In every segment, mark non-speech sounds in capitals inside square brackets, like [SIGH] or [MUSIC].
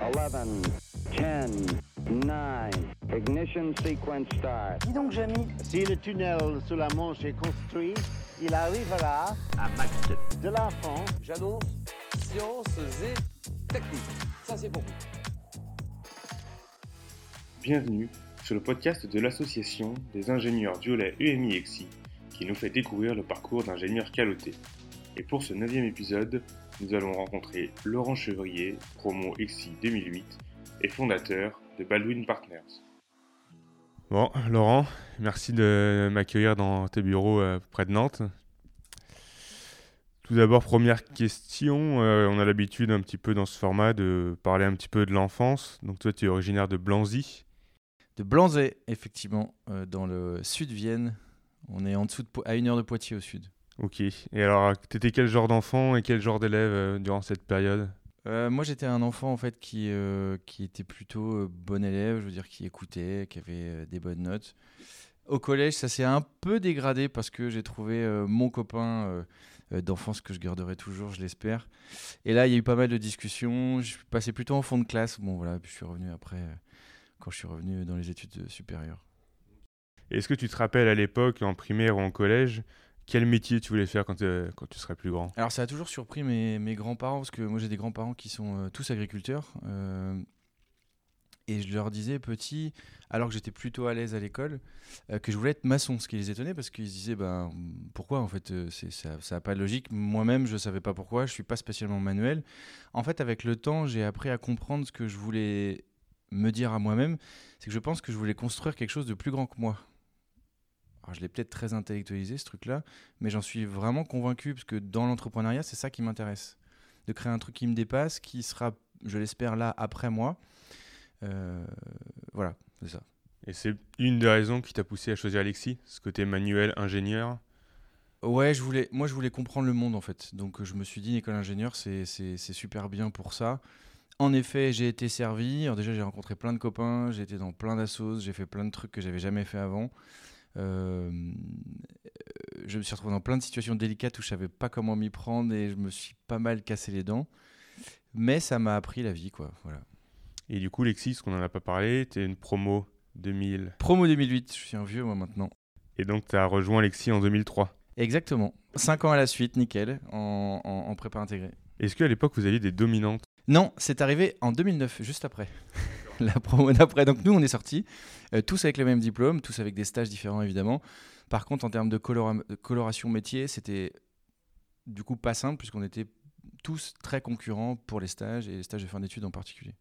11, 10, 9, ignition sequence start. Dis donc, Jamy, Si le tunnel sous la Manche est construit, il arrivera à 2. de la France J'annonce sciences et techniques. Ça, c'est pour vous. Bienvenue sur le podcast de l'association des ingénieurs Violet UMI EXI qui nous fait découvrir le parcours d'ingénieur caloté. Et pour ce neuvième épisode, nous allons rencontrer Laurent Chevrier, promo EXI 2008 et fondateur de Baldwin Partners. Bon, Laurent, merci de m'accueillir dans tes bureaux euh, près de Nantes. Tout d'abord, première question, euh, on a l'habitude un petit peu dans ce format de parler un petit peu de l'enfance. Donc toi, tu es originaire de Blanzy. de Blanzay, effectivement, euh, dans le sud de Vienne. On est en dessous de Po- à une heure de Poitiers au sud. Ok. Et alors, t'étais quel genre d'enfant et quel genre d'élève euh, durant cette période? Euh, moi, j'étais un enfant en fait qui, euh, qui était plutôt euh, bon élève, je veux dire qui écoutait, qui avait des bonnes notes. Au collège, ça s'est un peu dégradé parce que j'ai trouvé mon copain d'enfance que je garderai toujours, je l'espère. Et là, il y a eu pas mal de discussions. Je suis passé plutôt en fond de classe. Bon, voilà, puis je suis revenu après quand je suis revenu dans les études supérieures. Est-ce que tu te rappelles à l'époque, en primaire ou en collège, quel métier tu voulais faire quand, euh, tu serais plus grand? Alors ça a toujours surpris mes, grands-parents, parce que moi j'ai des grands-parents qui sont euh, tous agriculteurs. euh, et je leur disais petit, alors que j'étais plutôt à l'aise à l'école, que je voulais être maçon, ce qui les étonnait, parce qu'ils se disaient, ben, pourquoi en fait, ça n'a pas de logique. Moi-même, je ne savais pas pourquoi, je ne suis pas spécialement manuel. En fait, avec le temps, j'ai appris à comprendre ce que je voulais me dire à moi-même, c'est que je pense que je voulais construire quelque chose de plus grand que moi. Alors, je l'ai peut-être très intellectualisé, ce truc-là, mais j'en suis vraiment convaincu parce que dans l'entrepreneuriat, c'est ça qui m'intéresse. De créer un truc qui me dépasse, qui sera, je l'espère, là après moi. Euh, voilà, c'est ça. Et c'est une des raisons qui t'a poussé à choisir Alexis, ce côté manuel, ingénieur? Ouais, je voulais, moi je voulais comprendre le monde en fait. Donc je me suis dit, une école c'est- c'est super bien pour ça. En effet, j'ai été servi. Alors déjà, j'ai rencontré plein de copains, j'ai été dans plein d'assos, j'ai fait plein de trucs que j'avais jamais fait avant. Euh, je me suis retrouvé dans plein de situations délicates où je savais pas comment m'y prendre et je me suis pas mal cassé les dents. Mais ça m'a appris la vie, quoi. Voilà. Et du coup, Alexis, ce qu'on n'en a pas parlé, t'es une promo 2000. Promo 2008, je suis un vieux moi maintenant. Et donc, t'as rejoint Alexis en 2003. Exactement. Cinq ans à la suite, nickel, en, en, en prépa intégrée. Est-ce qu'à l'époque, vous aviez des dominantes? Non, c'est arrivé en 2009, juste après. [LAUGHS] la promo d'après. Donc nous, on est sortis, euh, tous avec le même diplôme, tous avec des stages différents évidemment. Par contre, en termes de, colora- de coloration métier, c'était du coup pas simple puisqu'on était tous très concurrents pour les stages et les stages de fin d'études en particulier.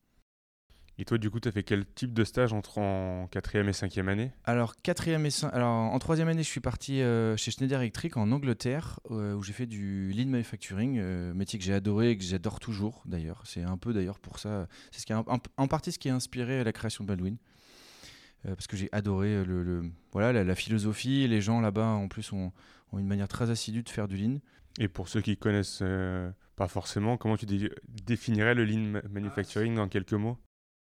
Et toi, du coup, t'as fait quel type de stage entre en quatrième et cinquième année? Alors, quatrième et cin- Alors, en troisième année, je suis parti euh, chez Schneider Electric en Angleterre, euh, où j'ai fait du lean manufacturing, euh, métier que j'ai adoré et que j'adore toujours d'ailleurs. C'est un peu d'ailleurs pour ça, c'est ce qui a un- en, en partie ce qui a inspiré la création de Baldwin. Parce que j'ai adoré le, le- voilà, la, la philosophie, les gens là-bas en plus ont, ont une manière très assidue de faire du lean. Et pour ceux qui connaissent euh, pas forcément, comment tu dé- définirais le lean ma- manufacturing dans quelques mots?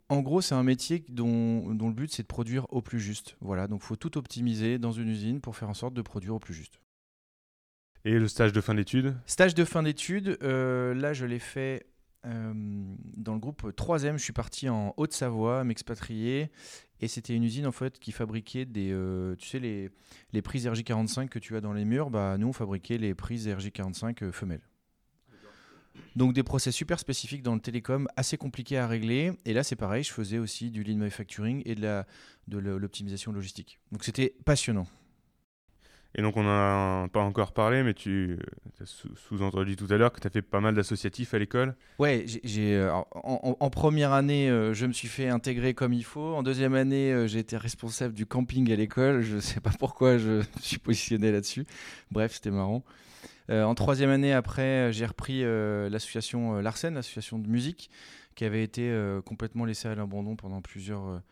En gros, c'est un métier dont, dont le but c'est de produire au plus juste. Voilà, donc il faut tout optimiser dans une usine pour faire en sorte de produire au plus juste. Et le stage de fin d'études? Stage de fin d'études, euh, là je l'ai fait euh, dans le groupe 3ème. Je suis parti en Haute-Savoie, m'expatrier. Et c'était une usine en fait qui fabriquait des, euh, tu sais, les, les prises RJ45 que tu as dans les murs. Bah, nous on fabriquait les prises RJ45 euh, femelles. Donc des process super spécifiques dans le télécom, assez compliqués à régler. Et là c'est pareil, je faisais aussi du lean manufacturing et de la de l'optimisation logistique. Donc c'était passionnant. Et donc, on n'en a pas encore parlé, mais tu as sous- sous-entendu tout à l'heure que tu as fait pas mal d'associatifs à l'école. Ouais, j'ai- euh, en, en- première année, euh, je me suis fait intégrer comme il faut. En deuxième année, euh, j'ai été responsable du camping à l'école. Je sais pas pourquoi je [LAUGHS] me suis positionné là-dessus. Bref, c'était marrant. Euh, en troisième année, après, euh, j'ai repris euh, l'association Larsen, l'association de musique, qui avait été complètement laissée à l'abandon pendant plusieurs,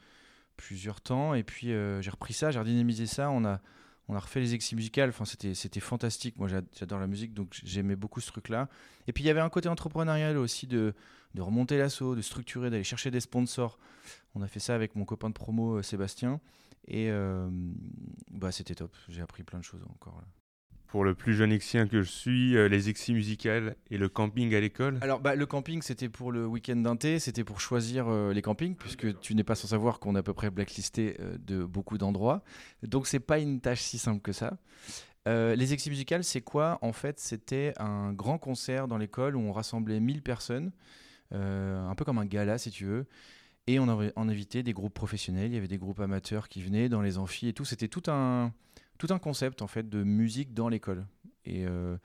plusieurs temps. Et puis, j'ai repris ça, j'ai redynamisé ça. On a, on a refait les exis musicales. Enfin, c'était, fantastique. Moi, j'ad- j'adore la musique, donc j'aimais beaucoup ce truc-là. Et puis, il y avait un côté entrepreneurial aussi de, de remonter l'assaut, de structurer, d'aller chercher des sponsors. On a fait ça avec mon copain de promo, Sébastien. Et bah, c'était top. J'ai appris plein de choses encore. Pour le plus jeune exien que je suis, euh, les exis musicales et le camping à l'école Alors, bah, le camping, c'était pour le week-end d'un thé, c'était pour choisir euh, les campings, puisque tu n'es pas sans savoir qu'on est à peu près blacklisté euh, de beaucoup d'endroits. Donc, c'est pas une tâche si simple que ça. Les exis musicales, c'est quoi? En fait, c'était un grand concert dans l'école où on rassemblait 1000 personnes, un peu comme un gala si tu veux. Et on, on invitait des groupes professionnels, il y avait des groupes amateurs qui venaient dans les amphis et tout. C'était tout un, tout un concept en fait de musique dans l'école. Et, euh,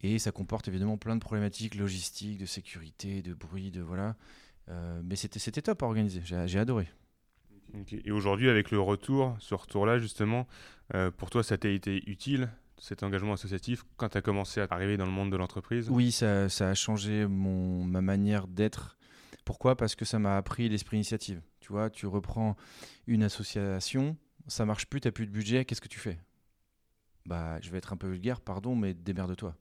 et ça comporte évidemment plein de problématiques logistiques, de sécurité, de bruit, de voilà. Euh, mais c'était c'était top à organiser, j'ai j'ai adoré. Et aujourd'hui, avec le retour, ce retour-là, justement, euh, pour toi, ça t'a été utile, cet engagement associatif, quand tu as commencé à arriver dans le monde de l'entreprise? Oui, ça, ça a changé mon, ma manière d'être. Pourquoi? Parce que ça m'a appris l'esprit initiative. Tu vois, tu reprends une association, ça marche plus, tu plus de budget, qu'est-ce que tu fais? Bah, je vais être un peu vulgaire, pardon, mais démerde-toi.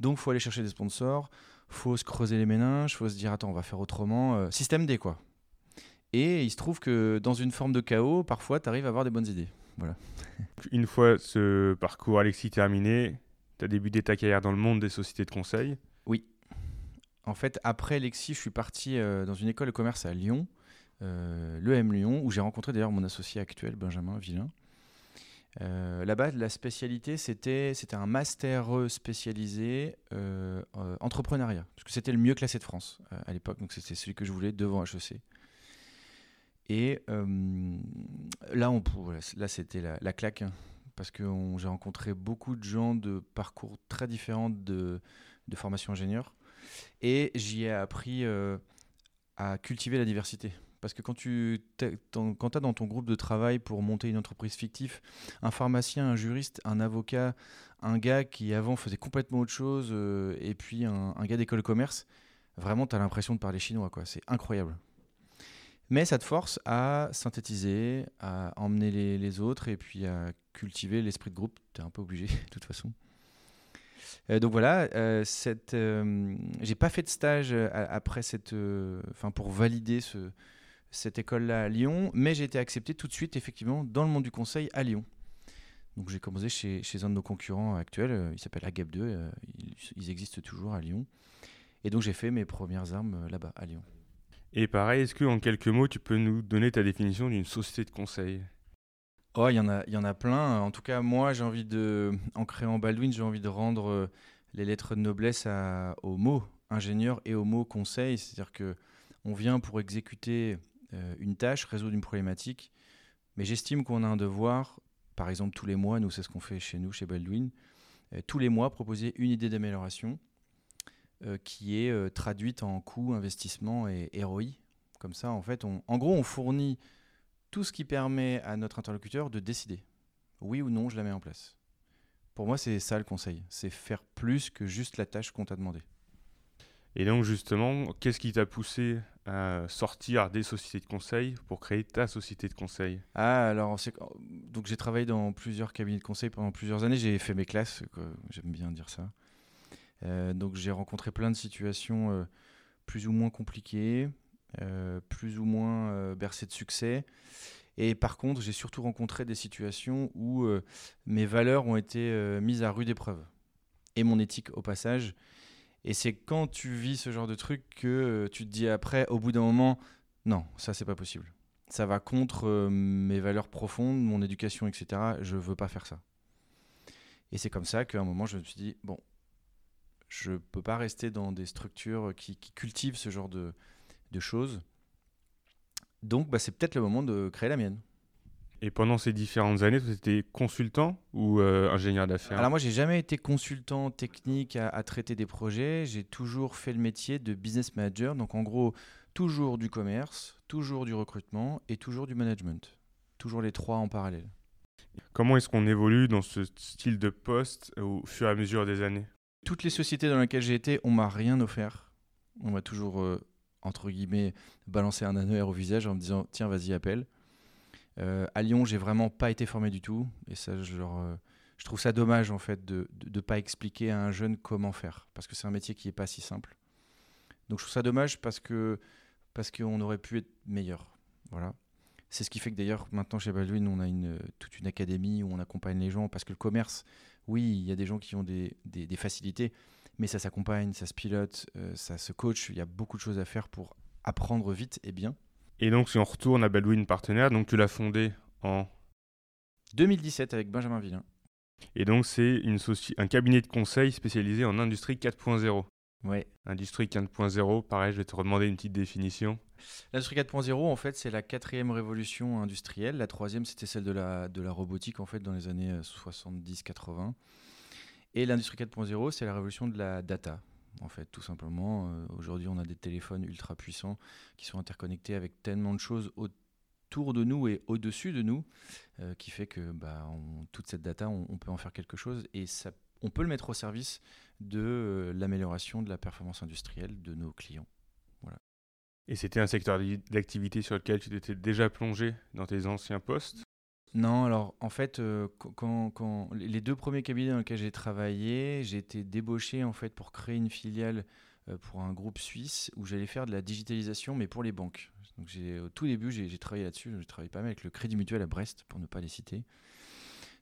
Donc, faut aller chercher des sponsors, faut se creuser les méninges, faut se dire, attends, on va faire autrement. euh, système D, quoi. Et il se trouve que dans une forme de chaos, parfois, tu arrives à avoir des bonnes idées. [LAUGHS] Une fois ce parcours Alexis terminé, tu as débuté ta carrière dans le monde des sociétés de conseil? En fait, après Lexi, je suis parti euh, dans une école de commerce à Lyon, euh, l'EM Lyon, où j'ai rencontré d'ailleurs mon associé actuel, Benjamin Villain. Euh, Là-bas, la spécialité, c'était un master spécialisé euh, entrepreneuriat, parce que c'était le mieux classé de France à l'époque, donc c'était celui que je voulais devant HEC. Et là, on, là c'était la, la claque, hein, parce que j'ai rencontré beaucoup de gens de parcours très différents de, de formation ingénieur. Et j'y ai appris à cultiver la diversité. Parce que quand tu as dans ton groupe de travail pour monter une entreprise fictive, un pharmacien, un juriste, un avocat, un gars qui avant faisait complètement autre chose, euh, et puis un, gars d'école de commerce, vraiment tu as l'impression de parler chinois. quoi. C'est incroyable. Mais ça te force à synthétiser, à emmener les, autres, et puis à cultiver l'esprit de groupe. Tu es un peu obligé, [LAUGHS] de toute façon. Euh, donc voilà, euh, cette, euh, j'ai pas fait de stage euh, après cette, enfin pour valider ce, cette école-là à Lyon, mais j'ai été accepté tout de suite effectivement dans le monde du conseil à Lyon. Donc j'ai commencé chez, chez un de nos concurrents actuels, euh, il s'appelle Agap 2, euh, ils, ils existent toujours à Lyon. Et donc j'ai fait mes premières armes euh, là-bas à Lyon. Et pareil, est-ce que en quelques mots, tu peux nous donner ta définition d'une société de conseil? Oh, il y en a, y en a plein. En tout cas, moi, j'ai envie de, en créant Baldwin, j'ai envie de rendre les lettres de noblesse à, au mot ingénieur et au mot conseil. C'est-à-dire que on vient pour exécuter une tâche, résoudre une problématique, mais j'estime qu'on a un devoir, par exemple tous les mois, nous c'est ce qu'on fait chez nous, chez Baldwin, euh, tous les mois proposer une idée d'amélioration euh, qui est euh, traduite en coût, investissement et, et. Comme ça, en fait, on, en gros, on fournit tout ce qui permet à notre interlocuteur de décider. Oui ou non, je la mets en place. Pour moi, c'est ça le conseil. C'est faire plus que juste la tâche qu'on t'a demandé. Et donc justement, qu'est-ce qui t'a poussé à sortir des sociétés de conseil pour créer ta société de conseil Ah, alors, c'est- donc j'ai travaillé dans plusieurs cabinets de conseil pendant plusieurs années. J'ai fait mes classes, j'aime bien dire ça. Euh, donc j'ai rencontré plein de situations euh, plus ou moins compliquées, euh, plus ou moins euh, bercées de succès. Et par contre, j'ai surtout rencontré des situations où euh, mes valeurs ont été euh, mises à rude épreuve. Et mon éthique au passage. Et c'est quand tu vis ce genre de truc que euh, tu te dis après, au bout d'un moment, non, ça c'est pas possible. Ça va contre euh, mes valeurs profondes, mon éducation, etc. Je veux pas faire ça. Et c'est comme ça qu'à un moment, je me suis dit, bon, je peux pas rester dans des structures qui, cultivent ce genre de, de choses. Donc, bah, c'est peut-être le moment de créer la mienne. Et pendant ces différentes années, tu étais consultant ou euh, ingénieur d'affaires? Alors moi, j'ai jamais été consultant technique à, à traiter des projets. J'ai toujours fait le métier de business manager. Donc en gros, toujours du commerce, toujours du recrutement et toujours du management. Toujours les trois en parallèle. Comment est-ce qu'on évolue dans ce style de poste au fur et à mesure des années? Toutes les sociétés dans lesquelles j'ai été, on m'a rien offert. On m'a toujours, euh, entre guillemets, balancé un annuaire au visage en me disant tiens, vas-y, appelle. Euh, à Lyon, j'ai vraiment pas été formé du tout. Et ça, euh, je trouve ça dommage en fait de ne pas expliquer à un jeune comment faire. Parce que c'est un métier qui est pas si simple. Donc je trouve ça dommage parce que parce qu'on aurait pu être meilleur. Voilà. C'est ce qui fait que d'ailleurs, maintenant chez Baldwin, on a une, toute une académie où on accompagne les gens parce que le commerce, oui, il y a des gens qui ont des, des- des facilités, mais ça s'accompagne, ça se pilote, euh, ça se coach. Il y a beaucoup de choses à faire pour apprendre vite et bien. Et donc, si on retourne à Baldwin Partenaire, donc tu l'as fondé en 2017 avec Benjamin Villain. Et donc, c'est un cabinet de conseil spécialisé en industrie 4.0. Ouais. Industrie 4.0, pareil, je vais te redemander une petite définition. L'industrie 4.0, en fait, c'est la quatrième révolution industrielle. La troisième, c'était celle de la, de la robotique, en fait, dans les années euh, 70-80. Et l'industrie 4.0, c'est la révolution de la data, en fait, tout simplement. Euh, Aujourd'hui, on a des téléphones ultra puissants qui sont interconnectés avec tellement de choses autour de nous et au-dessus de nous, euh, qui fait que bah, toute cette data, on, peut en faire quelque chose et ça, on peut le mettre au service de euh, l'amélioration de la performance industrielle de nos clients. Et c'était un secteur d'activité sur lequel tu t'étais déjà plongé dans tes anciens postes? Non, alors en fait, euh, les deux premiers cabinets dans lesquels j'ai travaillé, j'ai été débauché en fait pour créer une filiale euh, pour un groupe suisse où j'allais faire de la digitalisation, mais pour les banques. Donc au tout début, j'ai travaillé là-dessus. J'ai travaillé pas mal avec le Crédit Mutuel à Brest, pour ne pas les citer.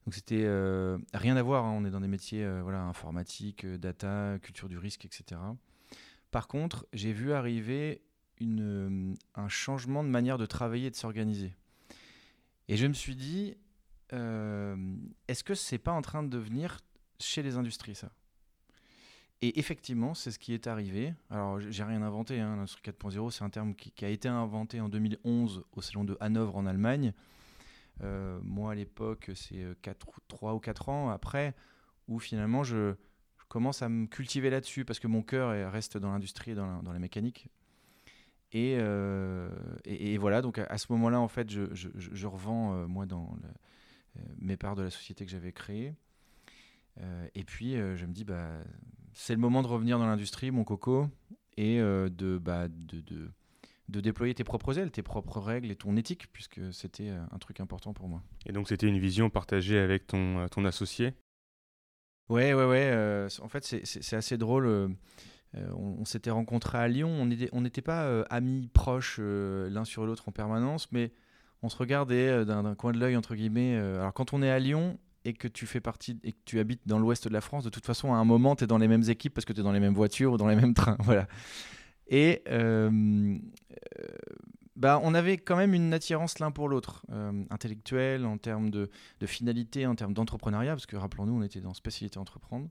Donc c'était euh, rien à voir. hein, on est dans des métiers, voilà, informatique, data, culture du risque, etc. Par contre, j'ai vu arriver un changement de manière de travailler et de s'organiser. Et je me suis dit, euh, est-ce que c'est pas en train de devenir chez les industries ça? Et effectivement, c'est ce qui est arrivé. Alors, j'ai rien inventé. Hein. L'industrie 4.0, c'est un terme qui, a été inventé en 2011 au salon de Hanovre en Allemagne. Euh, moi, à l'époque, c'est 4, 3 ou 4 ans après, où finalement, je, commence à me cultiver là-dessus parce que mon cœur est- reste dans l'industrie et dans la mécanique. Et, euh, et, et voilà, donc à, à ce moment-là, en fait, je, je- je- je revends, euh, moi, dans le- euh, mes parts de la société que j'avais créée. Et puis, je me dis, bah, c'est le moment de revenir dans l'industrie, mon coco, et de, bah, de, de, de déployer tes propres ailes, tes propres règles et ton éthique, puisque c'était un truc important pour moi. Et donc, c'était une vision partagée avec ton, ton associé? Ouais, ouais, ouais. en fait, c'est assez drôle. Euh, on s'était rencontrés à Lyon. On n'était pas euh, amis proches euh, l'un sur l'autre en permanence, mais on se regardait d'un coin de l'œil, entre guillemets. alors, quand on est à Lyon et que tu fais partie et que tu habites dans l'ouest de la France, de toute façon, à un moment, tu es dans les mêmes équipes parce que tu es dans les mêmes voitures ou dans les mêmes trains. [LAUGHS] Voilà. Et bah, on avait quand même une attirance l'un pour l'autre, intellectuelle, en termes de, de finalité, en termes d'entrepreneuriat, parce que rappelons-nous, on était dans spécialité entreprendre.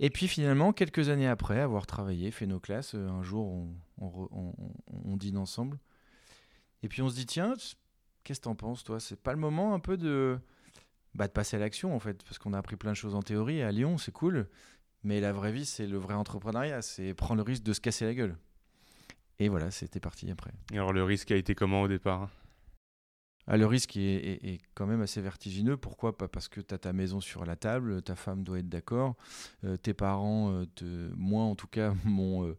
Et puis finalement, quelques années après avoir travaillé, fait nos classes, euh, un jour on, dîne ensemble. Et puis on se dit, tiens, qu'est-ce que t'en penses toi? C'est pas le moment un peu de, bah, de passer à l'action en fait, parce qu'on a appris plein de choses en théorie à Lyon, c'est cool. Mais la vraie vie, c'est le vrai entrepreneuriat, c'est prendre le risque de se casser la gueule. Et voilà, c'était parti après. Alors, le risque a été comment au départ? Ah, le risque est, quand même assez vertigineux. Pourquoi? Pas parce que tu as ta maison sur la table, ta femme doit être d'accord, euh, tes parents, euh, te- moi en tout cas, [LAUGHS] m'ont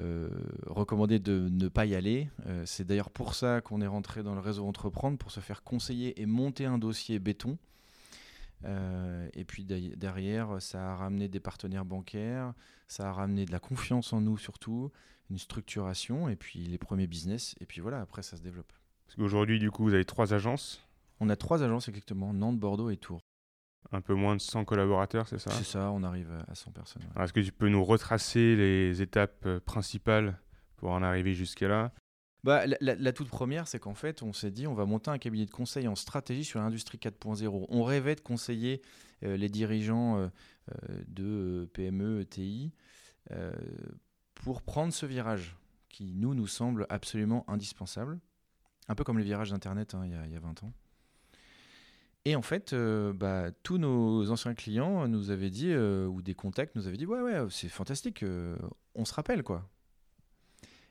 euh, recommandé de ne pas y aller. C'est d'ailleurs pour ça qu'on est rentré dans le réseau Entreprendre, pour se faire conseiller et monter un dossier béton. Et puis derrière, ça a ramené des partenaires bancaires, ça a ramené de la confiance en nous surtout, une structuration, et puis les premiers business. Et puis voilà, après ça se développe. Parce qu'aujourd'hui, du coup, vous avez trois agences, On a trois agences exactement, Nantes, Bordeaux et Tours. un peu moins de 100 collaborateurs, c'est ça? C'est ça, on arrive à- à 100 personnes. ouais. Alors, Est-ce que tu peux nous retracer les étapes euh, principales pour en arriver jusqu'à là? Bah, la, la- la toute première, c'est qu'en fait, on s'est dit, on va monter un cabinet de conseil en stratégie sur l'industrie 4.0. On rêvait de conseiller euh, les dirigeants euh, de PME, ETI, euh, pour prendre ce virage qui, nous, nous semble absolument indispensable. Un peu comme le virage d'Internet hein, il y, a- il y a 20 ans. Et en fait, euh, bah, tous nos anciens clients nous avaient dit, euh, ou des contacts nous avaient dit, ouais, ouais, c'est fantastique, euh, on se rappelle, quoi.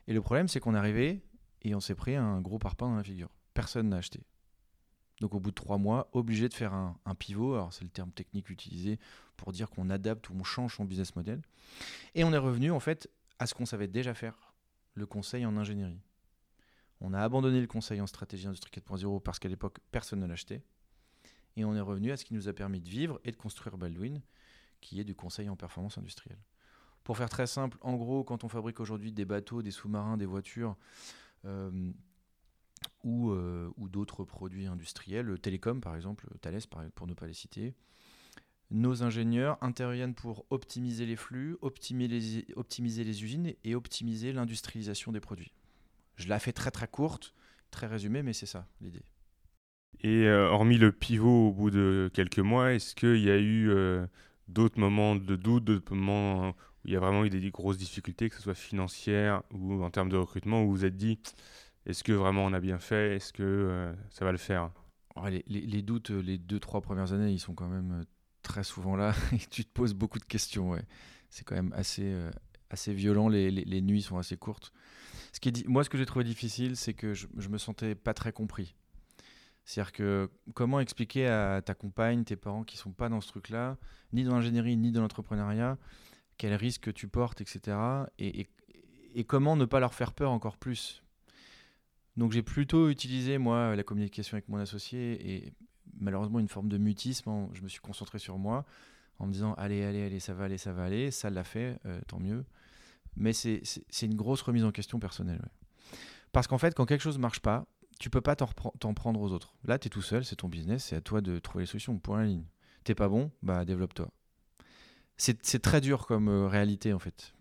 Et le problème, c'est qu'on est arrivé et on s'est pris un gros parpaing dans la figure. Personne n'a acheté. Donc au bout de trois mois, obligé de faire un, un pivot, alors c'est le terme technique utilisé pour dire qu'on adapte ou on change son business model. Et on est revenu en fait à ce qu'on savait déjà faire, le conseil en ingénierie. On a abandonné le conseil en stratégie industrie 4.0 parce qu'à l'époque, personne ne l'achetait. Et on est revenu à ce qui nous a permis de vivre et de construire Baldwin, qui est du conseil en performance industrielle. Pour faire très simple, en gros, quand on fabrique aujourd'hui des bateaux, des sous-marins, des voitures, euh, ou, euh, ou d'autres produits industriels, Télécom par exemple, Thales pour ne pas les citer. Nos ingénieurs interviennent pour optimiser les flux, optimiser les usines et optimiser l'industrialisation des produits. Je la fais très très courte, très résumée, mais c'est ça l'idée. Et euh, hormis le pivot au bout de quelques mois, est-ce qu'il y a eu euh, d'autres moments de doute, d'autres moments où il y a vraiment eu des grosses difficultés, que ce soit financières ou en termes de recrutement, où vous vous êtes dit, est-ce que vraiment on a bien fait Est-ce que euh, ça va le faire? Ouais, les, les- les doutes, les deux, trois premières années, ils sont quand même très souvent là [LAUGHS] et tu te poses beaucoup de questions. Ouais. C'est quand même assez, assez violent, les nuits sont assez courtes. Ce qui est moi, ce que j'ai trouvé difficile, c'est que je, je me sentais pas très compris. C'est-à-dire que comment expliquer à ta compagne, tes parents qui sont pas dans ce truc-là, ni dans l'ingénierie, ni dans l'entrepreneuriat, quels risques tu portes, etc. Et, comment ne pas leur faire peur encore plus? Donc j'ai plutôt utilisé moi la communication avec mon associé et malheureusement une forme de mutisme. Je me suis concentré sur moi en me disant allez allez allez ça va aller ça va aller ça l'a fait euh, tant mieux. Mais c'est une grosse remise en question personnelle. Parce qu'en fait quand quelque chose marche pas, tu peux pas t'en prendre aux autres. Là tu es tout seul, c'est ton business, c'est à toi de trouver les solutions. Point la ligne. T'es pas bon, bah développe-toi. C'est très dur comme euh, réalité en fait.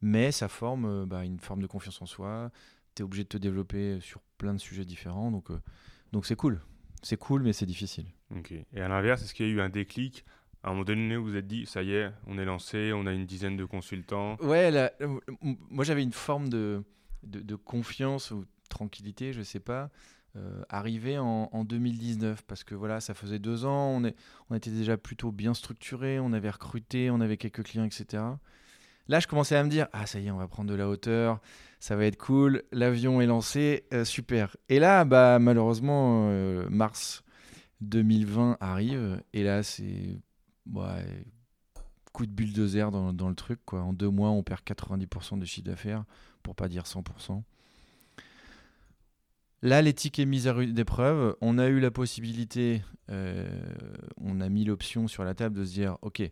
Mais ça forme euh, bah, une forme de confiance en soi, tu es obligé de te développer sur plein de sujets différents. Donc, euh, donc c'est cool. C'est cool, mais c'est difficile. Et à l'inverse, est-ce qu'il y a eu un déclic À un moment donné, vous vous êtes dit, ça y est, on est lancé, on a une dizaine de consultants. Ouais, euh, moi j'avais une forme de, de, confiance ou tranquillité, je sais pas, euh, arrivé en, en 2019 parce que voilà, ça faisait deux ans, on était déjà plutôt bien structuré, on avait recruté, on avait quelques clients, etc. Là, je commençais à me dire, ah ça y est, on va prendre de la hauteur, ça va être cool, l'avion est lancé, euh, super. Et là, bah malheureusement, euh, mars 2020 arrive et là c'est coup de bulldozer dans, dans le truc. Quoi. En deux mois, on perd 90% de chiffre d'affaires, pour pas dire 100%. Là, l'éthique est mise à rude épreuve. On a eu la possibilité, euh, on a mis l'option sur la table de se dire, ok,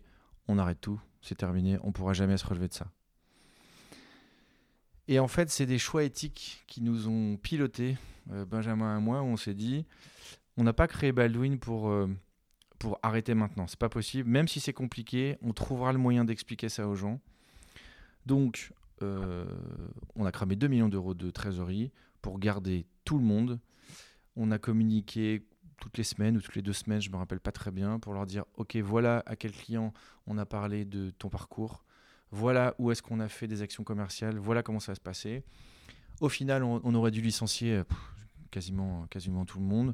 on arrête tout, c'est terminé, on pourra jamais se relever de ça. Et en fait, c'est des choix éthiques qui nous ont pilotés, euh, Benjamin et moi, où on s'est dit, on n'a pas créé Baldwin pour, euh, pour arrêter maintenant. C'est pas possible. Même si c'est compliqué, on trouvera le moyen d'expliquer ça aux gens. Donc, euh, on a cramé 2 millions d'euros de trésorerie pour garder tout le monde. On a communiqué toutes les semaines ou toutes les deux semaines, je me rappelle pas très bien, pour leur dire ok, voilà à quel client on a parlé de ton parcours, voilà où est-ce qu'on a fait des actions commerciales, voilà comment ça va se passer. Au final, on, aurait dû licencier quasiment, quasiment tout le monde.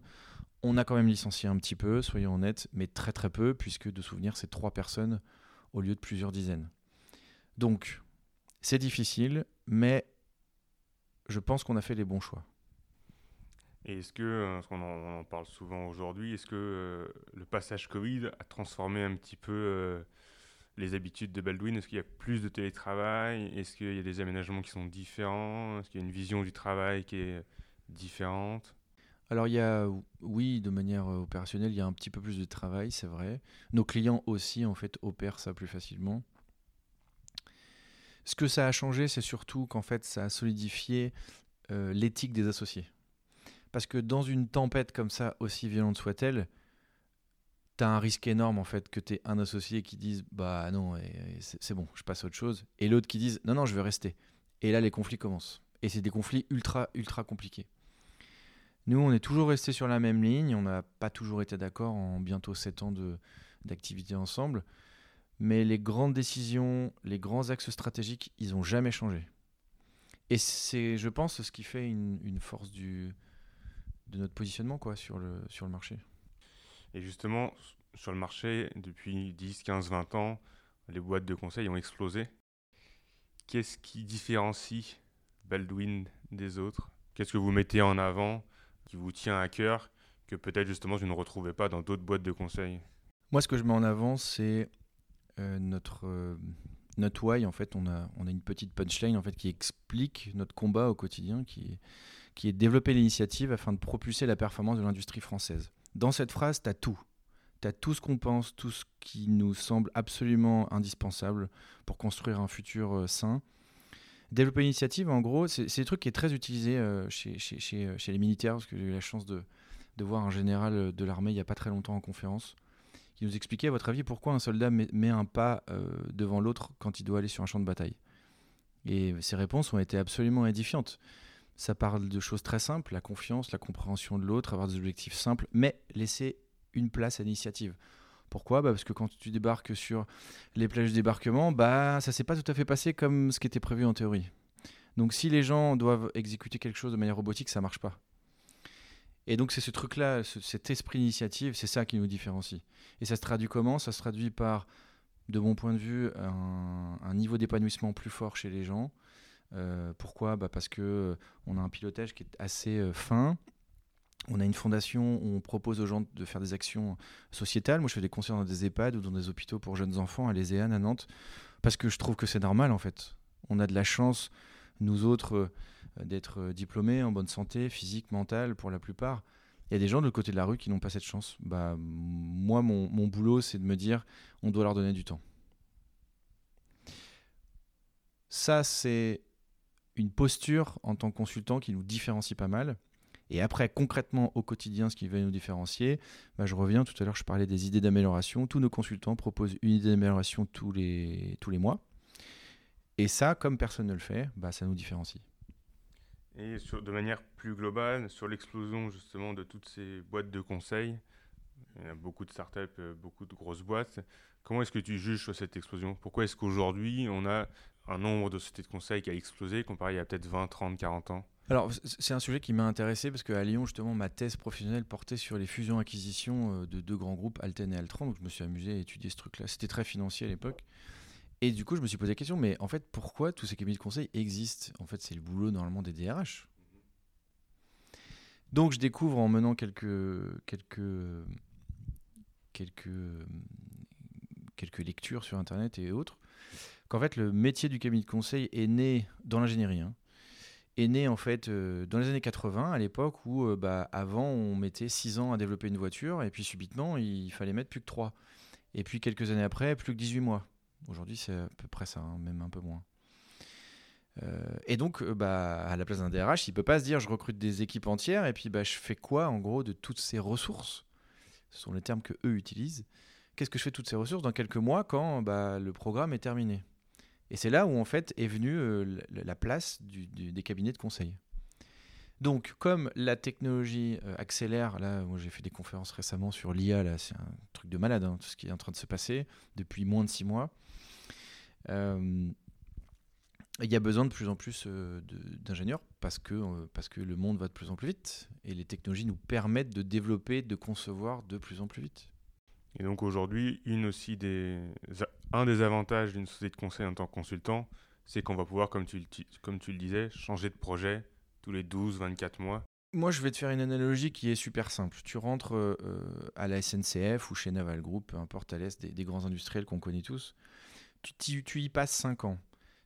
On a quand même licencié un petit peu, soyons honnêtes, mais très très peu, puisque de souvenir, c'est trois personnes au lieu de plusieurs dizaines. Donc, c'est difficile, mais je pense qu'on a fait les bons choix. Et est-ce que, euh, parce qu'on en, parle souvent aujourd'hui, est-ce que euh, le passage Covid a transformé un petit peu euh, les habitudes de Baldwin? Est-ce qu'il y a plus de télétravail? Est-ce qu'il y a des aménagements qui sont différents? Est-ce qu'il y a une vision du travail qui est différente? Alors, il y oui, de manière euh, opérationnelle, il y a un petit peu plus de travail, c'est vrai. Nos clients aussi, en fait, opèrent ça plus facilement. Ce que ça a changé, c'est surtout qu'en fait, ça a solidifié euh, l'éthique des associés. Parce que dans une tempête comme ça, aussi violente soit-elle, tu as un risque énorme en fait que tu aies un associé qui dise bah non, c'est bon, je passe à autre chose, et l'autre qui dise non, non, je veux rester. Et là, les conflits commencent. Et c'est des conflits ultra, ultra compliqués. Nous, on est toujours resté sur la même ligne, on n'a pas toujours été d'accord en bientôt 7 ans d'activité ensemble, mais les grandes décisions, les grands axes stratégiques, ils n'ont jamais changé. Et c'est, je pense, ce qui fait une, une force du, de notre positionnement quoi, sur, le, sur le marché. Et justement, sur le marché, depuis 10, 15, 20 ans, les boîtes de conseil ont explosé. Qu'est-ce qui différencie Baldwin des autres? Qu'est-ce que vous mettez en avant qui vous tient à cœur que peut-être justement je ne retrouvais pas dans d'autres boîtes de conseil Moi, ce que je mets en avant, c'est euh, notre, euh, notre why. En fait, on a, on a une petite punchline en fait, qui explique notre combat au quotidien, qui est, qui est développer l'initiative afin de propulser la performance de l'industrie française. Dans cette phrase, tu as tout. Tu as tout ce qu'on pense, tout ce qui nous semble absolument indispensable pour construire un futur euh, sain. Développer une initiative, en gros, c'est des trucs qui est très utilisé euh, euh, chez les militaires, parce que j'ai eu la chance de, voir un général euh, de l'armée il n'y a pas très longtemps en conférence, qui nous expliquait, à votre avis, pourquoi un soldat met, un pas devant l'autre quand il doit aller sur un champ de bataille? Et ses réponses ont été absolument édifiantes. Ça parle de choses très simples, la confiance, la compréhension de l'autre, avoir des objectifs simples, mais laisser une place à l'initiative. Pourquoi? Bah Parce que quand tu débarques sur les plages de débarquement, bah, ça s'est pas tout à fait passé comme ce qui était prévu en théorie. Donc si les gens doivent exécuter quelque chose de manière robotique, ça marche pas. Et donc c'est ce truc-là, ce- cet esprit d'initiative, c'est ça qui nous différencie. Et ça se traduit comment? Ça se traduit par, de mon point de vue, un, un niveau d'épanouissement plus fort chez les gens. Euh, pourquoi? Bah Parce que euh, on a un pilotage qui est assez euh, fin. On a une fondation où on propose aux gens de faire des actions sociétales. Moi, je fais des concerts dans des EHPAD ou dans des hôpitaux pour jeunes enfants à l'ESEAN à Nantes, parce que je trouve que c'est normal en fait. On a de la chance, nous autres, euh, d'être euh, diplômés, en bonne santé, physique, mentale, pour la plupart. Il y a des gens de l'autre côté de la rue qui n'ont pas cette chance. Bah, moi, mon, mon boulot, c'est de me dire, on doit leur donner du temps. Ça, c'est une posture en tant que consultant qui nous différencie pas mal. Et après, concrètement, au quotidien, ce qui va nous différencier, bah, je reviens, tout à l'heure, je parlais des idées d'amélioration. Tous nos consultants proposent une idée d'amélioration tous les, tous les mois. Et ça, comme personne ne le fait, bah, ça nous différencie. Et sur, de manière plus globale, sur l'explosion justement de toutes ces boîtes de conseils, il y a beaucoup de startups, euh, beaucoup de grosses boîtes. Comment est-ce que tu juges sur cette explosion? Pourquoi est-ce qu'aujourd'hui on a un nombre de sociétés de conseil qui a explosé comparé à peut-être 20, 30, 40 ans? Alors, c'est un sujet qui m'a intéressé parce qu'à Lyon, justement, ma thèse professionnelle portait sur les fusions-acquisitions euh, de deux grands groupes, Alten et Altran. Donc, je me suis amusé à étudier ce truc-là. C'était très financier à l'époque. Et du coup, je me suis posé la question, mais en fait, pourquoi tous ces cabinets de conseil existent? En fait, c'est le boulot normalement des DRH. Donc, je découvre en menant quelques, quelques, quelques, quelques lectures sur Internet et autres, qu'en fait, le métier du cabinet de conseil est né dans l'ingénierie. hein est né en fait euh, dans les années 80, à l'époque où euh, bah, avant on mettait 6 ans à développer une voiture et puis subitement il fallait mettre plus que 3. Et puis quelques années après, plus que 18 mois. Aujourd'hui c'est à peu près ça, hein, même un peu moins. Euh, et donc bah, à la place d'un DRH, il peut pas se dire je recrute des équipes entières et puis bah, je fais quoi en gros de toutes ces ressources? Ce sont les termes que eux utilisent. Qu'est-ce que je fais de toutes ces ressources dans quelques mois quand bah, le programme est terminé? Et c'est là où en fait est venue euh, la, la place des cabinets de conseil. Donc, comme la technologie euh, accélère, là, moi j'ai fait des conférences récemment sur l'IA, là, c'est un truc de malade, hein, tout ce qui est en train de se passer depuis moins de six mois. Euh, il y a besoin de plus en plus d'ingénieurs parce que, parce que le monde va de plus en plus vite et les technologies nous permettent de développer, de concevoir de plus en plus vite. Et donc aujourd'hui, une aussi des, un des avantages d'une société de conseil en tant que consultant, c'est qu'on va pouvoir, comme tu, comme tu le disais, changer de projet tous les 12, 24 mois. Moi, je vais te faire une analogie qui est super simple. Tu rentres euh, euh, à la SNCF ou chez Naval Group, peu importe à l'est, des, grands industriels qu'on connaît tous. Tu y passes 5 ans.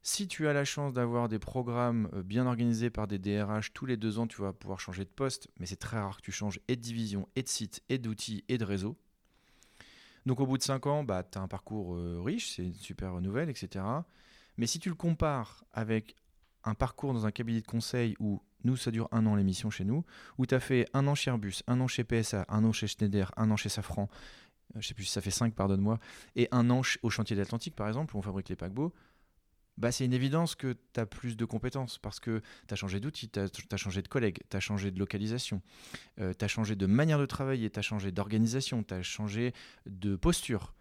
Si tu as la chance d'avoir des programmes euh, bien organisés par des DRH, tous les deux ans, tu vas pouvoir changer de poste, mais c'est très rare que tu changes et de division, et de site, et d'outils, et de réseau. Donc au bout de 5 ans, bah, tu as un parcours euh, riche, c'est une super nouvelle, etc. Mais si tu le compares avec un parcours dans un cabinet de conseil où nous, ça dure un an l'émission chez nous, où tu as fait un an chez Airbus, un an chez PSA, un an chez Schneider, un an chez Safran, euh, je sais plus si ça fait 5, pardonne-moi, et un an au chantier de l'Atlantique, par exemple, où on fabrique les paquebots, bah, c'est une évidence que tu as plus de compétences parce que tu as changé d'outil, tu as, changé de collègue, tu as changé de localisation, tu as changé de manière de travailler, tu as changé d'organisation, tu as changé de posture.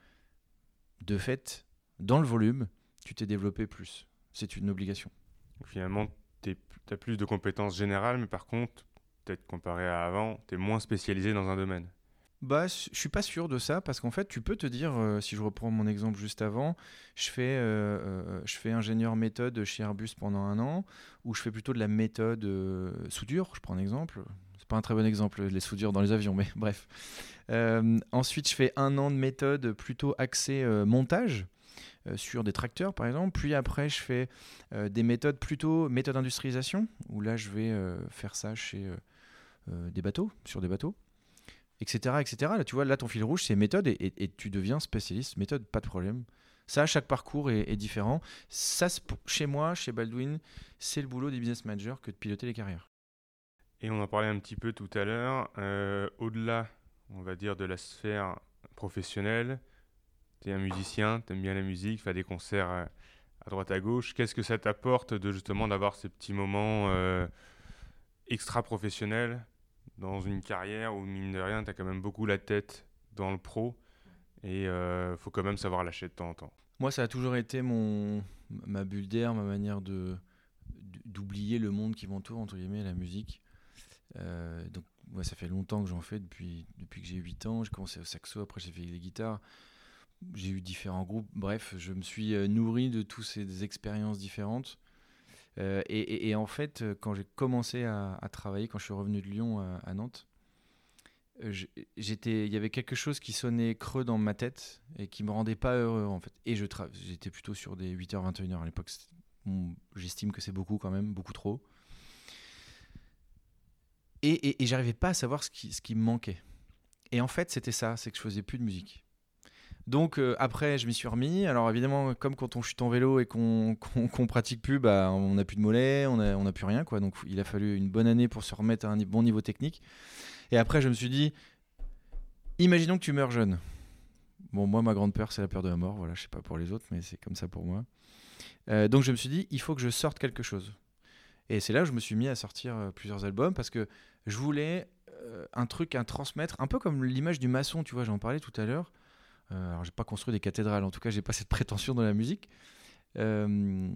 De fait, dans le volume, tu t'es développé plus. C'est une obligation. Finalement, tu as plus de compétences générales, mais par contre, peut-être comparé à avant, tu es moins spécialisé dans un domaine. Bah, je suis pas sûr de ça parce qu'en fait, tu peux te dire, euh, si je reprends mon exemple juste avant, je fais, euh, euh, je fais ingénieur méthode chez Airbus pendant un an, ou je fais plutôt de la méthode soudure, je prends un exemple. C'est pas un très bon exemple, les soudures dans les avions, mais [LAUGHS] bref. Ensuite, je fais un an de méthode plutôt axée montage sur des tracteurs, par exemple. Puis après, je fais des méthodes plutôt méthode industrialisation, où là, je vais faire ça chez des bateaux, sur des bateaux etc., etc. Là, tu vois, là, ton fil rouge, c'est méthode et, et- tu deviens spécialiste méthode, pas de problème. Ça, chaque parcours est, différent. Ça, chez moi, chez Baldwin, c'est le boulot des business managers que de piloter les carrières. Et on en parlait un petit peu tout à l'heure. euh, Au-delà, on va dire, de la sphère professionnelle, tu es un musicien, tu aimes bien la musique, faire des concerts à, à droite à gauche. Qu'est-ce que ça t'apporte de justement d'avoir ces petits moments euh, extra-professionnels dans une carrière où, mine de rien, tu as quand même beaucoup la tête dans le pro et il faut quand même savoir lâcher de temps en temps. Moi, ça a toujours été mon, ma bulle d'air, ma manière de d'oublier le monde qui m'entoure, entre guillemets, la musique. Euh, donc, ouais, ça fait longtemps que j'en fais, depuis, depuis que j'ai 8 ans. J'ai commencé au saxo, après j'ai fait les guitares. J'ai eu différents groupes. Bref, je me suis euh, nourri de toutes ces expériences différentes. Euh, et, en fait, euh, quand j'ai commencé à, travailler, quand je suis revenu de Lyon à, à Nantes, euh, il y avait quelque chose qui sonnait creux dans ma tête et qui me rendait pas heureux en fait. Et j'étais plutôt sur des 8h, 21h à l'époque. J'estime que c'est beaucoup quand même, beaucoup trop. Et, et, et j'arrivais pas à savoir ce qui, ce qui me manquait. Et en fait, c'était ça, c'est que je faisais plus de musique. Donc euh, après, je m'y suis remis. Alors évidemment, comme quand on chute en vélo et qu'on [LAUGHS] qu'on pratique plus, bah, on n'a plus de mollets, on n'a plus rien. Quoi. Donc il a fallu une bonne année pour se remettre à un bon niveau technique. Et après, je me suis dit, imaginons que tu meurs jeune. Bon, moi, ma grande peur, c'est la peur de la mort. Voilà, je sais pas pour les autres, mais c'est comme ça pour moi. Euh, donc je me suis dit, il faut que je sorte quelque chose. Et c'est là où je me suis mis à sortir euh, plusieurs albums parce que je voulais un truc à transmettre, un peu comme l'image du maçon, tu vois, j'en parlais tout à l'heure. Euh, alors, j'ai pas construit des cathédrales, en tout cas, j'ai pas [LAUGHS] cette prétention dans la musique. Euh,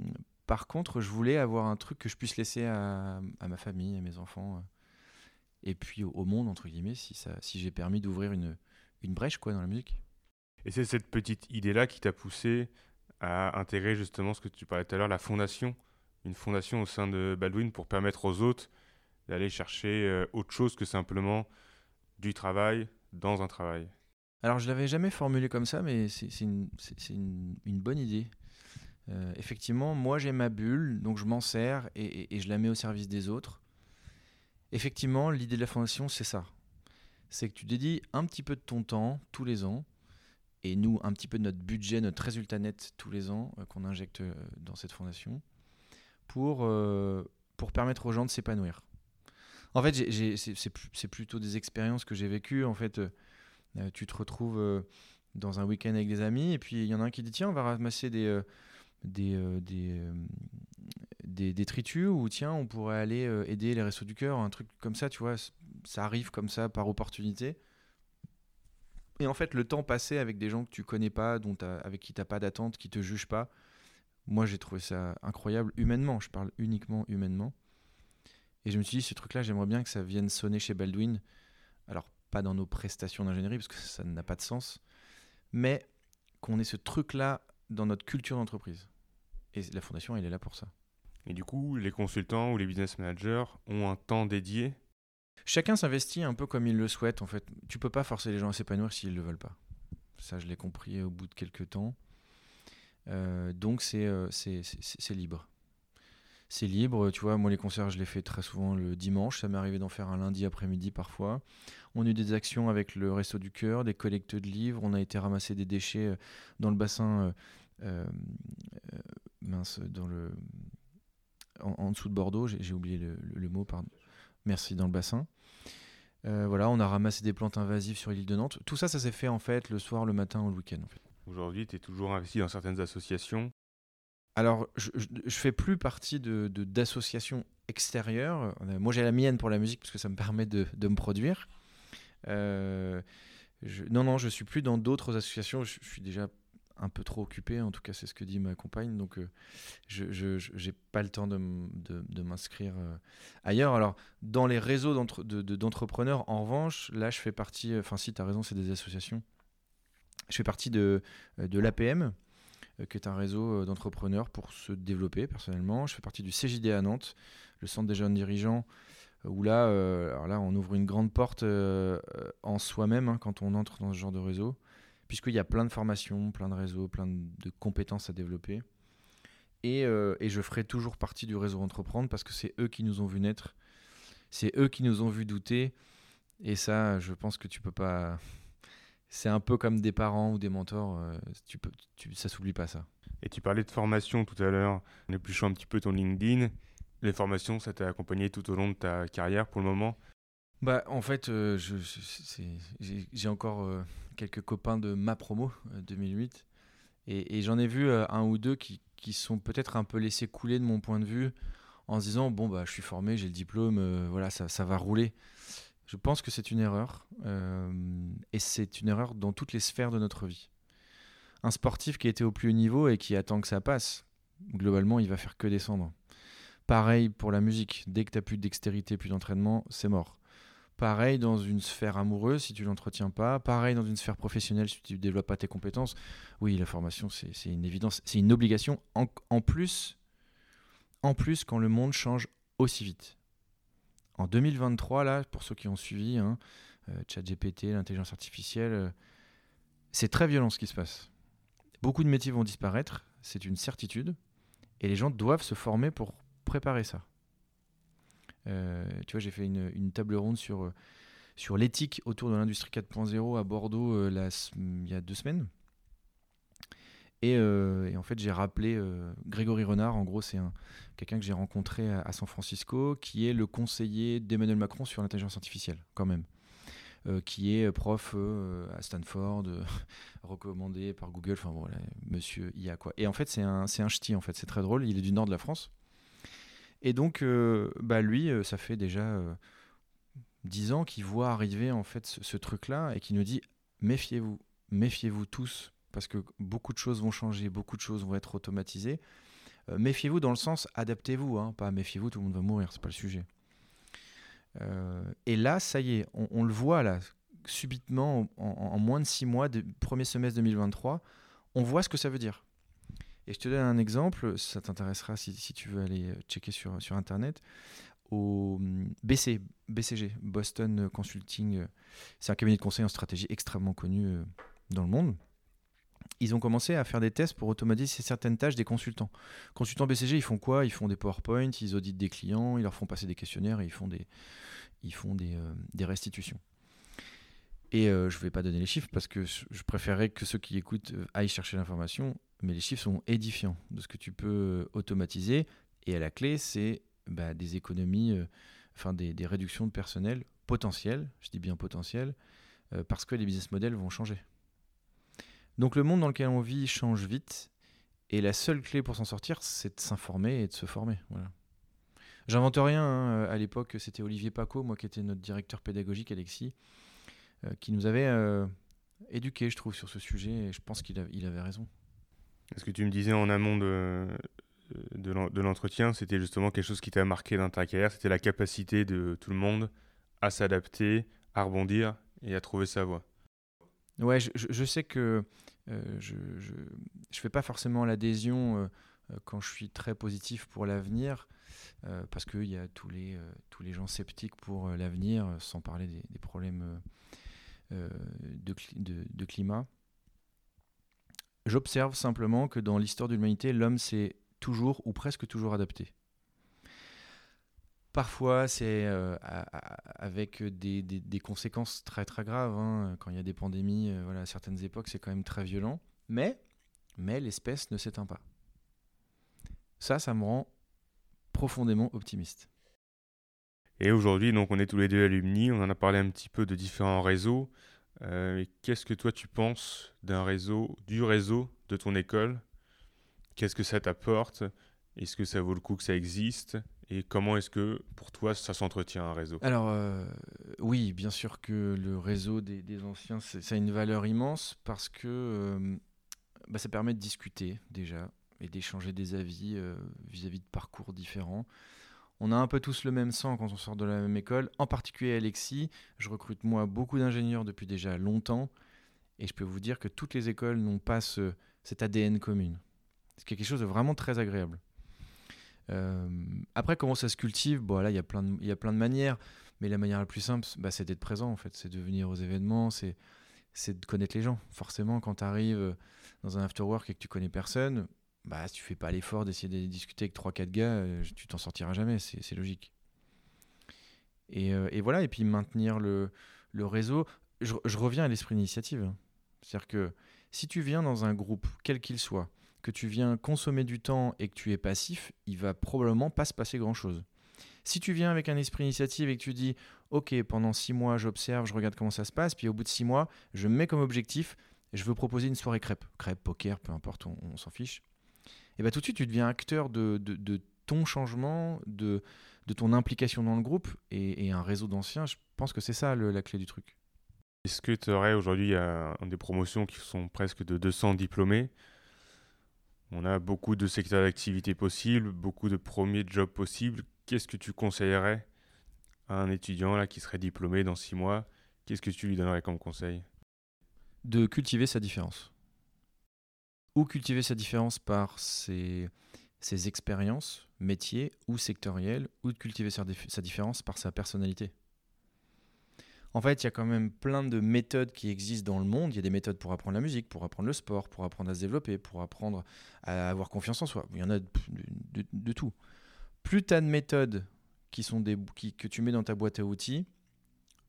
par contre, je voulais avoir un truc que je puisse laisser à, ma famille, à mes enfants, euh, et puis au, monde, entre guillemets, si, j'ai permis d'ouvrir une, brèche dans la musique. Et c'est cette petite idée-là qui t'a poussé à intégrer justement ce que tu parlais tout à l'heure, la fondation, une fondation au sein de Baldwin pour permettre aux autres d'aller chercher autre chose que simplement du travail dans un travail. Alors, je l'avais jamais formulé comme ça, mais c'est une, bonne idée. Euh, effectivement, moi j'ai ma bulle, donc je m'en sers et, je la mets au service des autres. Effectivement, l'idée de la fondation, c'est ça. C'est que tu dédies un petit peu de ton temps tous les ans, et nous, un petit peu de notre budget, notre résultat net tous les ans euh, qu'on injecte euh, dans cette fondation, pour, pour permettre aux gens de s'épanouir. En fait, c'est plutôt des expériences que j'ai vécues. En fait, tu te retrouves euh, dans un week-end avec des amis, et puis il y en a un qui dit tiens, on va ramasser des, euh, des, euh, des, euh, ou tiens, on pourrait aller euh, aider les Restos du Cœur, un truc comme ça, tu vois. Ça arrive comme ça par opportunité. Et en fait, le temps passé avec des gens que tu connais pas, dont t'as- avec qui tu n'as pas d'attente, qui te jugent pas, moi j'ai trouvé ça incroyable humainement. Je parle uniquement humainement. Et je me suis dit, ce truc-là, j'aimerais bien que ça vienne sonner chez Baldwin. Alors, pas dans nos prestations d'ingénierie, parce que ça n'a pas de sens, mais qu'on ait ce truc-là dans notre culture d'entreprise. Et la fondation, elle est là pour ça. Et du coup, les consultants ou les business managers ont un temps dédié? Chacun s'investit un peu comme il le souhaite, en fait. Tu peux pas forcer les gens à s'épanouir s'ils ne le veulent pas. Ça, je l'ai compris au bout de quelques temps. Euh, donc, c'est euh, libre. C'est libre, tu vois. Moi, les concerts, je les fais très souvent le dimanche. Ça m'est arrivé d'en faire un lundi après-midi parfois. On a eu des actions avec le Resto du Cœur, des collectes de livres. On a été ramasser des déchets euh, dans le bassin, euh, euh, mince, dans le, en, dessous de Bordeaux. J'ai oublié le, mot, pardon. Merci, dans le bassin. Voilà, on a ramassé des plantes invasives sur l'île de Nantes. Tout ça, ça s'est fait en fait le soir, le matin ou le week-end. Aujourd'hui, tu es toujours investi dans certaines associations. Alors, je, je fais plus partie de d'associations extérieures. Euh, Moi, j'ai la mienne pour la musique parce que ça me permet de, de me produire. Euh, non, non, je suis plus dans d'autres associations. Je, suis déjà un peu trop occupé. En tout cas, c'est ce que dit ma compagne. Donc, euh, je j'ai pas le temps de, de- m'inscrire euh, ailleurs. Alors, dans les réseaux d'entre- de- de- d'entrepreneurs, en revanche, là, je fais partie. Enfin, si, tu as raison, c'est des associations. Je fais partie de, de l'APM, qui est un réseau euh, d'entrepreneurs pour se développer personnellement. Je fais partie du CJD à Nantes, le centre des jeunes dirigeants, euh, où là, euh, alors là on ouvre une grande porte euh, euh, en soi-même hein, quand on entre dans ce genre de réseau, puisqu'il y a plein de formations, plein de réseaux, plein de, compétences à développer. Et, euh, et je ferai toujours partie du réseau Entreprendre parce que c'est eux qui nous ont vu naître, c'est eux qui nous ont vu douter. Et ça, je pense que tu peux pas. C'est un peu comme des parents ou des mentors. euh, tu peux, tu, ça s'oublie pas ça. Et tu parlais de formation tout à l'heure, en épluchant un petit peu ton LinkedIn. Les formations, ça t'a accompagné tout au long de ta carrière pour le moment? Bah, en fait, euh, j'ai encore euh, quelques copains de ma promo euh, 2008. Et, et j'en ai vu euh, un ou deux qui, qui sont peut-être un peu laissés couler de mon point de vue en se disant Bon, bah, je suis formé, j'ai le diplôme, euh, voilà, ça, ça va rouler. Je pense que c'est une erreur. euh, et c'est une erreur dans toutes les sphères de notre vie. Un sportif qui était au plus haut niveau et qui attend que ça passe, globalement, il va faire que descendre. Pareil pour la musique. Dès que tu n'as plus de dextérité, plus d'entraînement, c'est mort. Pareil dans une sphère amoureuse, si tu l'entretiens pas. Pareil dans une sphère professionnelle, si tu ne développes pas tes compétences. Oui, la formation, c'est une évidence, c'est une obligation. En plus, quand le monde change aussi vite. En 2023, là, pour ceux qui ont suivi, hein, euh, ChatGPT, l'intelligence artificielle, euh, c'est très violent ce qui se passe. Beaucoup de métiers vont disparaître, c'est une certitude, et les gens doivent se former pour préparer ça. Euh, tu vois, j'ai fait une, table ronde sur, euh, sur l'éthique autour de l'industrie 4.0 à Bordeaux il y a deux semaines. Et, euh, et en fait, j'ai rappelé euh, Grégory Renard. En gros, c'est un, quelqu'un que j'ai rencontré à, San Francisco, qui est le conseiller d'Emmanuel Macron sur l'intelligence artificielle, quand même. Euh, qui est prof à Stanford, [LAUGHS] recommandé par Google. Enfin, voilà, monsieur IA, quoi. Et en fait, c'est un, un ch'ti, en fait. C'est très drôle. Il est du nord de la France. Et donc, bah, lui, ça fait déjà 10 ans qu'il voit arriver, en fait, ce, ce truc-là et qui nous dit méfiez-vous, méfiez-vous tous, parce que beaucoup de choses vont changer, beaucoup de choses vont être automatisées. Euh, méfiez-vous dans le sens adaptez-vous, hein, pas méfiez-vous, tout le monde va mourir, c'est pas le sujet. Euh, et là, ça y est, on, le voit là, subitement, en, moins de six mois, de, premier semestre 2023, on voit ce que ça veut dire. Et je te donne un exemple, ça t'intéressera si, tu veux aller checker sur, sur Internet. Au hum, BC, BCG, Boston Consulting, euh, c'est un cabinet de conseil en stratégie extrêmement connu euh, dans le monde. Ils ont commencé à faire des tests pour automatiser certaines tâches des consultants. Consultants BCG, ils font quoi? Ils font des PowerPoint, ils auditent des clients, ils leur font passer des questionnaires et ils font des, ils font des, euh, des restitutions. Et euh, je ne vais pas donner les chiffres parce que je préférerais que ceux qui écoutent euh, aillent chercher l'information, mais les chiffres sont édifiants de ce que tu peux automatiser. Et à la clé, c'est bah, des économies, enfin des, des réductions de personnel potentielles, je dis bien potentielles, parce que les business models vont changer. Donc le monde dans lequel on vit change vite, et la seule clé pour s'en sortir, c'est de s'informer et de se former. Voilà. J'invente rien. hein. À l'époque, c'était Olivier Paco, moi qui était notre directeur pédagogique, Alexis, euh, qui nous avait euh, éduqués, je trouve, sur ce sujet. Et je pense qu'il il avait raison. Ce que tu me disais en amont de, de l'en- de l'entretien, c'était justement quelque chose qui t'a marqué dans ta carrière, c'était la capacité de tout le monde à s'adapter, à rebondir et à trouver sa voie? Ouais, je, sais que euh, je, je, je fais pas forcément l'adhésion euh, euh, quand je suis très positif pour l'avenir, euh, parce qu'il y a tous les, euh, tous les gens sceptiques pour euh, l'avenir, euh, sans parler des, problèmes euh, euh, de climat. J'observe simplement que dans l'histoire de l'humanité, l'homme s'est toujours ou presque toujours adapté. Parfois, c'est euh, avec des, conséquences très très graves. hein. Quand il y a des pandémies, euh, voilà, à certaines époques, c'est quand même très violent. Mais, mais l'espèce ne s'éteint pas. Ça, ça me rend profondément optimiste. Et aujourd'hui, donc, on est tous les deux alumni, on en a parlé un petit peu de différents réseaux. Euh, Qu'est-ce que toi tu penses d'un réseau, du réseau de ton école? Qu'est-ce que ça t'apporte? Est-ce que ça vaut le coup que ça existe? Et comment est-ce que pour toi ça s'entretient un réseau? Alors, euh, oui, bien sûr que le réseau des, anciens, ça a une valeur immense parce que euh, bah, ça permet de discuter déjà et d'échanger des avis euh, vis-à-vis de parcours différents. On a un peu tous le même sang quand on sort de la même école, en particulier Alexis. Je recrute moi beaucoup d'ingénieurs depuis déjà longtemps et je peux vous dire que toutes les écoles n'ont pas ce, cet ADN commune. C'est quelque chose de vraiment très agréable. Euh, après, comment ça se cultive? Bon, là, il y a plein de- manières. Mais la manière la plus simple, bah, c'est d'être présent, en fait. C'est de venir aux événements, c'est, c'est de connaître les gens. Forcément, quand tu arrives dans un afterwork et que tu connais personne, bah, si tu fais pas l'effort d'essayer de discuter avec 3-4 gars, euh, tu t'en sortiras jamais, c'est, logique. Et, euh, et voilà, et puis maintenir le, le réseau. je, je reviens à l'esprit d'initiative. C'est-à-dire que si tu viens dans un groupe, quel qu'il soit, que tu viens consommer du temps et que tu es passif, il va probablement pas se passer grand-chose. Si tu viens avec un esprit d'initiative et que tu dis, ok, pendant six mois, j'observe, je regarde comment ça se passe, puis au bout de six mois, je me mets comme objectif, je veux proposer une soirée crêpe, crêpe, poker, peu importe, on, s'en fiche. Et bien tout de suite, tu deviens acteur de, ton changement, de, ton implication dans le groupe et, un réseau d'anciens. Je pense que c'est ça la clé du truc. Est-ce que tu aurais aujourd'hui des promotions qui sont presque de 200 diplômés On a beaucoup de secteurs d'activité possibles, beaucoup de premiers jobs possibles. Qu'est-ce que tu conseillerais à un étudiant là, qui serait diplômé dans six mois? Qu'est-ce que tu lui donnerais comme conseil? De cultiver sa différence. Ou cultiver sa différence par ses, expériences, métiers ou sectorielles, ou de cultiver sa différence par sa personnalité. En fait, il y a quand même plein de méthodes qui existent dans le monde. Il y a des méthodes pour apprendre la musique, pour apprendre le sport, pour apprendre à se développer, pour apprendre à avoir confiance en soi. Il y en a de, tout. Plus tu as de méthodes qui sont des, que tu mets dans ta boîte à outils,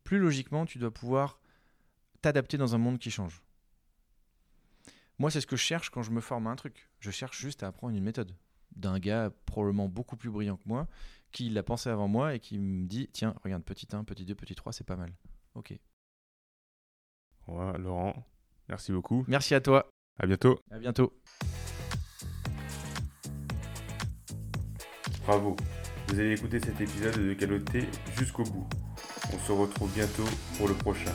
plus logiquement tu dois pouvoir t'adapter dans un monde qui change. Moi, c'est ce que je cherche quand je me forme à un truc. Je cherche juste à apprendre une méthode d'un gars probablement beaucoup plus brillant que moi, qui l'a pensé avant moi et qui me dit tiens, regarde, petit 1, petit 2, petit 3, c'est pas mal. Ok. Voilà, Laurent, merci beaucoup. Merci à toi. À bientôt. À bientôt. Bravo, vous avez écouté cet épisode de Caloté jusqu'au bout. On se retrouve bientôt pour le prochain.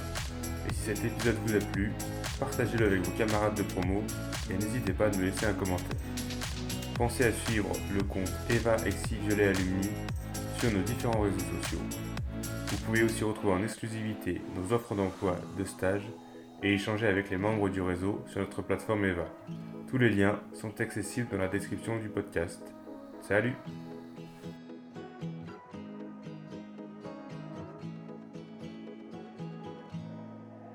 Et si cet épisode vous a plu, partagez-le avec vos camarades de promo et n'hésitez pas à nous laisser un commentaire. Pensez à suivre le compte Eva Exi Violet Alumni sur nos différents réseaux sociaux. Vous pouvez aussi retrouver en exclusivité nos offres d'emploi, de stage et échanger avec les membres du réseau sur notre plateforme Eva. Tous les liens sont accessibles dans la description du podcast. Salut